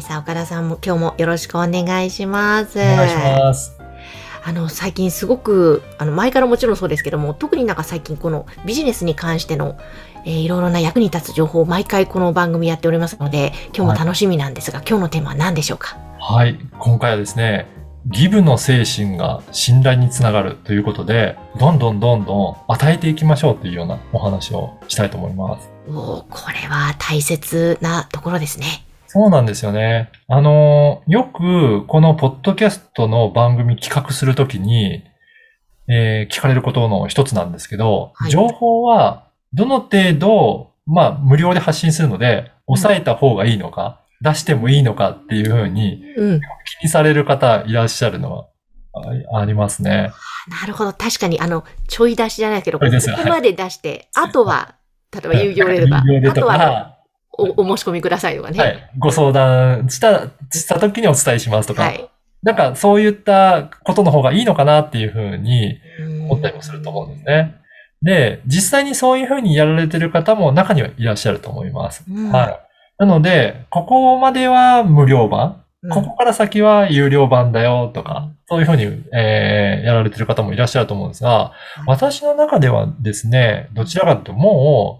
さあ岡田さんも今日もよろしくお願いします。お願いします。あの最近すごくあの前からもちろんそうですけども特になんか最近このビジネスに関しての、えーいろいろな役に立つ情報を毎回この番組やっておりますので今日も楽しみなんですが、今日のテーマは何でしょうか？はい、今回はですね、ギブの精神が信頼につながるということで、どんどんどんどん与えていきましょうというようなお話をしたいと思います。おーこれは大切なところですねそうなんですよね。あの、よくこのポッドキャストの番組企画するときに、えー聞かれることの一つなんですけど、はい。情報はどの程度、まあ無料で発信するので、抑えた方がいいのか、出してもいいのかっていうふうにうん。気にされる方いらっしゃるのはあありますね。なるほど。確かにあのちょい出しじゃないけどここまで出してあとは例えば有料であとあとはか、おお申し込みくださいとかね。はい、ご相談した、した時にお伝えしますとか、はい。なんかそういったことの方がいいのかなっていうふうにうん。思ったりもすると思うんですね。で、実際にそういうふうにやられてる方も中にはいらっしゃると思います。うん。はい。なので、ここまでは無料版、うん。ここから先は有料版だよとか、そういうふうに、えーやられてる方もいらっしゃると思うんですが、私の中ではですね、どちらかというともう、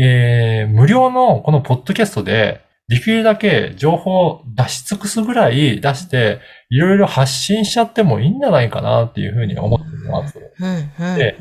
えー無料のこのポッドキャストで、できるだけ情報を出し尽くすぐらい出して、いろいろ発信しちゃってもいいんじゃないかなっていうふうに思っています。うんうんで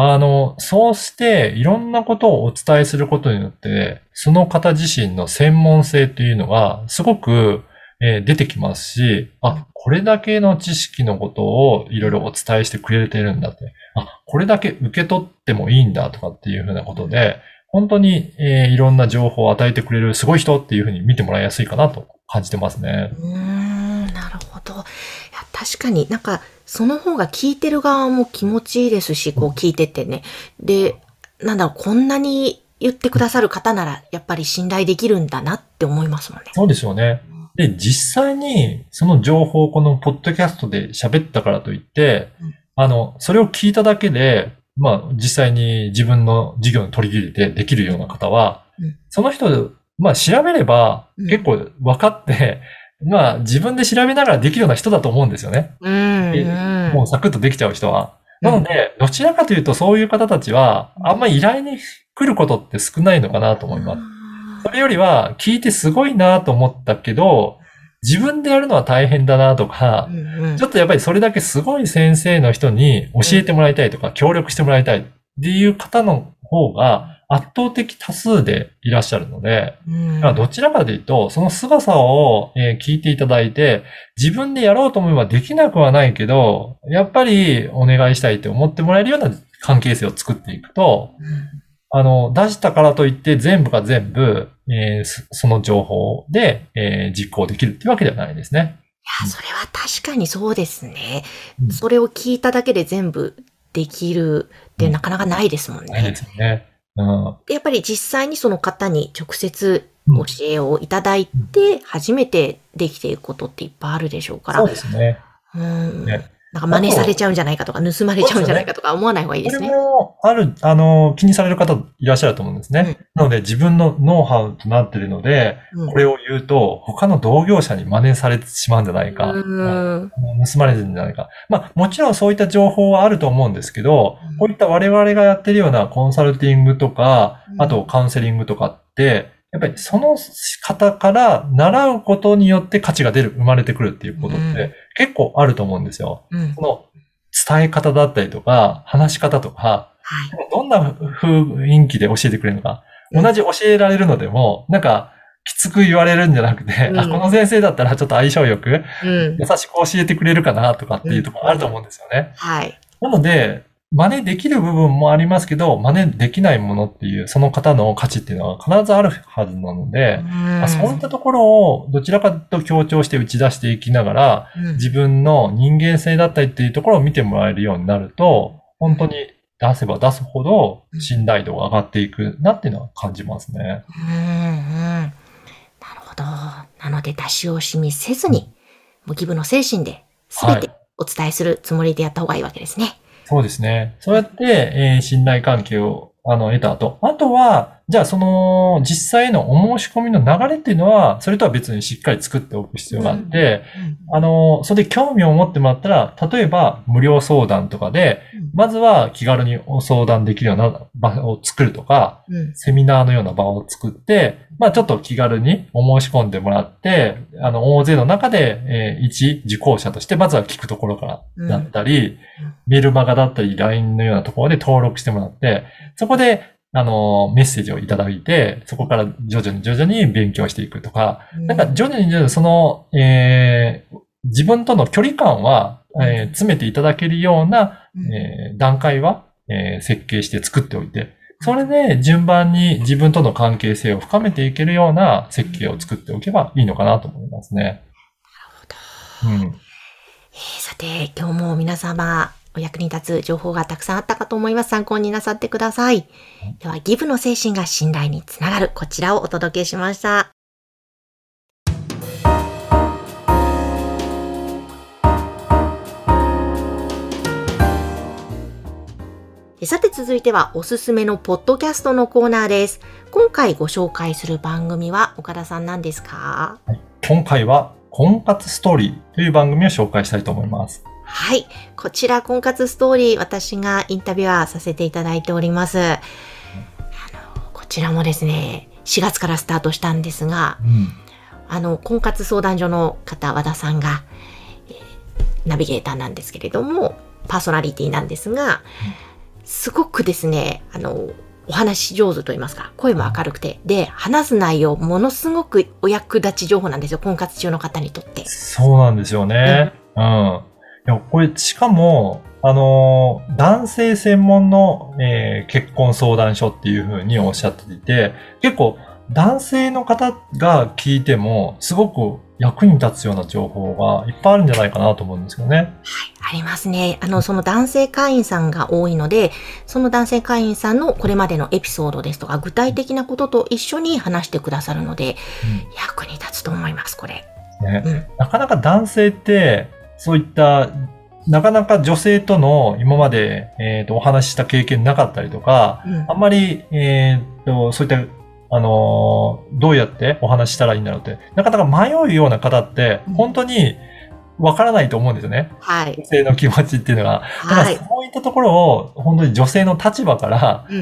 あの、そうしていろんなことをお伝えすることによって、その方自身の専門性というのがすごく、えー出てきますし、あ、これだけの知識のことをいろいろお伝えしてくれてるんだって、あ、これだけ受け取ってもいいんだとかっていうふうなことで、本当に、えーいろんな情報を与えてくれるすごい人っていうふうに見てもらいやすいかなと感じてますね。うーんなるほど。いや確かになんかその方が聞いてる側も気持ちいいですし、こう聞いててね。で、なんだろう、こんなに言ってくださる方ならやっぱり信頼できるんだなって思いますもんね。そうですよね。で、実際にその情報をこのポッドキャストで喋ったからといって、うんあの、それを聞いただけで、まあ実際に自分の事業に取り入れてできるような方は、うんその人、まあ調べればうん結構分かって、まあ自分で調べながらできるような人だと思うんですよね。うん、えうん。もうサクッとできちゃう人は。なので、どちらかというとそういう方たちは、あんまり依頼に来ることって少ないのかなと思います。それよりは、聞いてすごいなと思ったけど、自分でやるのは大変だなとかう、ん。うんちょっとやっぱりそれだけすごい先生の人に教えてもらいたいとか、協力してもらいたいっていう方の方が圧倒的多数でいらっしゃるので、うん。まあどちらかというと、その凄さをえー聞いていただいて、自分でやろうと思えばできなくはないけど、やっぱりお願いしたいって思ってもらえるような関係性を作っていくと、あの、出したからといって全部が全部、えーそその情報で、えー実行できるっていうわけではないですね。いや、それは確かにそうですね。うんそれを聞いただけで全部できるってうんなかなかないですもんねないで。すよね。うん。でやっぱり実際にその方に直接うん教えをいただいて、初めてできていくことっていっぱいあるでしょうから。そうですね。うん。ねなんか真似されちゃうんじゃないかとか、盗まれちゃうんじゃないかとか思わない方がいいですね。もある、あの、気にされる方いらっしゃると思うんですね。なので自分のノウハウとなっているので、うんこれを言うと、他の同業者に真似されてしまうんじゃないか。うん盗まれてるんじゃないか。まあ、もちろんそういった情報はあると思うんですけどうん、こういった我々がやってるようなコンサルティングとかう、んあとカウンセリングとかって、やっぱりその方から習うことによって価値が出る、生まれてくるっていうことっうんて結構あると思うんですよ。うんその伝え方だったりとか、話し方とか、はい。どんな雰囲気で教えてくれるのか。うん同じ教えられるのでも、なんか、きつく言われるんじゃなくて、うんあ、この先生だったらちょっと相性よく、うん。優しく教えてくれるかなとかっていうところあると思うんですよね。はい。なので、真似できる部分もありますけど、真似できないものっていう、その方の価値っていうのは必ずあるはずなので、まあそういったところをどちらかと強調して打ち出していきながら、うん自分の人間性だったりっていうところを見てもらえるようになると、本当に出せば出すほど信頼度が上がっていくなっていうのは感じますね。うんうん。なるほど。なので出し惜しみせずに、もうギブの精神で全てはいお伝えするつもりでやった方がいいわけですね。そうですね。そうやって、えー信頼関係をあの得た後。あとは、じゃあその実際のお申し込みの流れっていうのは、それとは別にしっかり作っておく必要があって、あの、それで興味を持ってもらったら、例えば無料相談とかで、まずは気軽にお相談できるような場を作るとか、うんセミナーのような場を作って、まあちょっと気軽にお申し込んでもらって、あの、大勢の中で、えー一受講者として、まずは聞くところからだったり、メールマガだったり、LINE のようなところで登録してもらって、そこで、あの、メッセージをいただいて、そこから徐々に徐々に勉強していくとか、なんか徐々に徐々にその、えー自分との距離感は、えー詰めていただけるような、うん。えー段階は、えー設計して作っておいて、それで順番に自分との関係性を深めていけるような設計を作っておけばいいのかなと思いますね。うん。えーさて、今日も皆様、お役に立つ情報がたくさんあったかと思います。参考になさってください。では、ギブの精神が信頼につながる、こちらをお届けしました。さて続いてはおすすめのポッドキャストのコーナーです。今回ご紹介する番組は岡田さん何ですか？今回は、婚活ストーリーという番組を紹介したいと思います。はい。こちら、婚活ストーリー、私がインタビュアーさせていただいております。あの、こちらもですね、4月からスタートしたんですが、うん。あの、婚活相談所の方、和田さんが、えーナビゲーターなんですけれども、パーソナリティなんですが、すごくですね、あの、お話し上手と言いますか、声も明るくて、で、話す内容、ものすごくお役立ち情報なんですよ、婚活中の方にとって。そうなんですよね。うん。いや、これ、しかも、あのー男性専門の、えー結婚相談所っていうふうにおっしゃっていて、結構、男性の方が聞いても、すごく役に立つような情報がいっぱいあるんじゃないかなと思うんですよね。ありますね。あの、その男性会員さんが多いので、その男性会員さんのこれまでのエピソードですとか、具体的なことと一緒に話してくださるので、役に立つと思います、これ。ねうん。なかなか男性って、そういった、なかなか女性との今まで、えーとお話しした経験なかったりとか、うんあんまり、えーっと、そういった、あのーどうやってお話ししたらいいんだろうって、なかなか迷うような方ってうん、本当にわからないと思うんですよね。はい女。性の気持ちっていうのが。だからはい。そういったところを、本当に女性の立場から。ど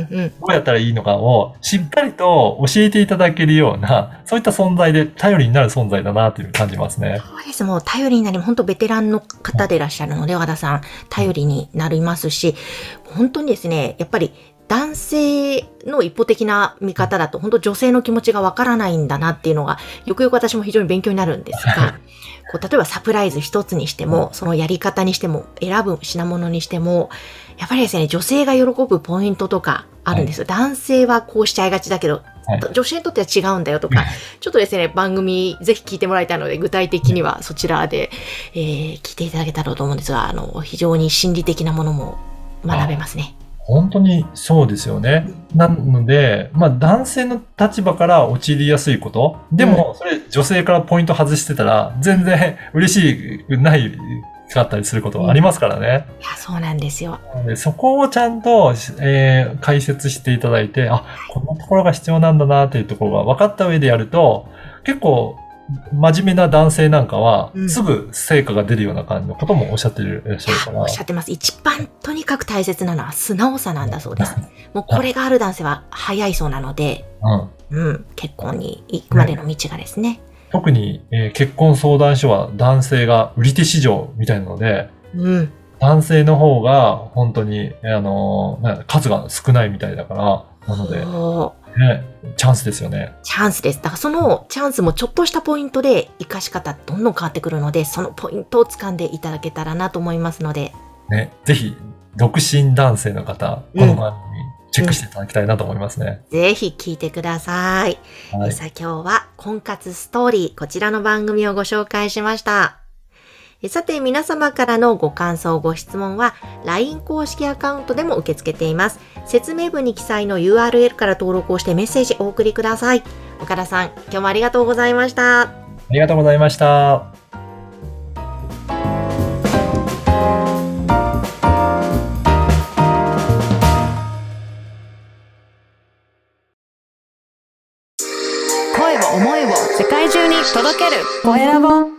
うやったらいいのかを、しっかりと教えていただけるような、そういった存在で、頼りになる存在だなという感じますね。そうです。もう頼りになり、本当ベテランの方でいらっしゃるので、和田さん、頼りになりますし、本当にですね、やっぱり男性の一方的な見方だと、本当女性の気持ちがわからないんだなっていうのが、よくよく私も非常に勉強になるんですが、こう例えばサプライズ一つにしても、そのやり方にしても、選ぶ品物にしても、やっぱりですね、女性が喜ぶポイントとかあるんですよ。男性はこうしちゃいがちだけど、はい女性にとっては違うんだよとか、ちょっとですね、番組ぜひ聞いてもらいたいので、具体的にはそちらで、えー聞いていただけたらと思うんですが、あの、非常に心理的なものも学べますね。本当にそうですよね。なので、まあ男性の立場から陥りやすいこと。でも、それ女性からポイント外してたら、全然嬉しくないかったりすることがありますからね。いや、そうなんですよ。でそこをちゃんと、えー解説していただいて、あ、こんなところが必要なんだなっていうところが分かった上でやると、結構、真面目な男性なんかはう、んすぐ成果が出るような感じのこともおっしゃっていらっしゃるから。おっしゃってます。一番とにかく大切なのは素直さなんだそうです。もうこれがある男性は早いそうなので、うんうん、結婚に行くまでの道がですね。特に、えー結婚相談所は男性が売り手市場みたいなので、うん。男性の方が本当に、えーあのーな数が少ないみたいだから、なので、ね、チャンスですよね。チャンスです。だからそのチャンスもちょっとしたポイントで活かし方どんどん変わってくるので、そのポイントを掴んでいただけたらなと思いますので、ね、ぜひ、独身男性の方、この番組、チェックしていただきたいなと思いますね。ぜひ聞いてください。はい。さあ今日は婚活ストーリー、こちらの番組をご紹介しました。えさて皆様からのご感想、ご質問は LINE 公式アカウントでも受け付けています。説明文に記載の URL から登録をしてメッセージお送りください。岡田さん、今日もありがとうございました。ありがとうございました。声を思いを世界中に届けるコエラボ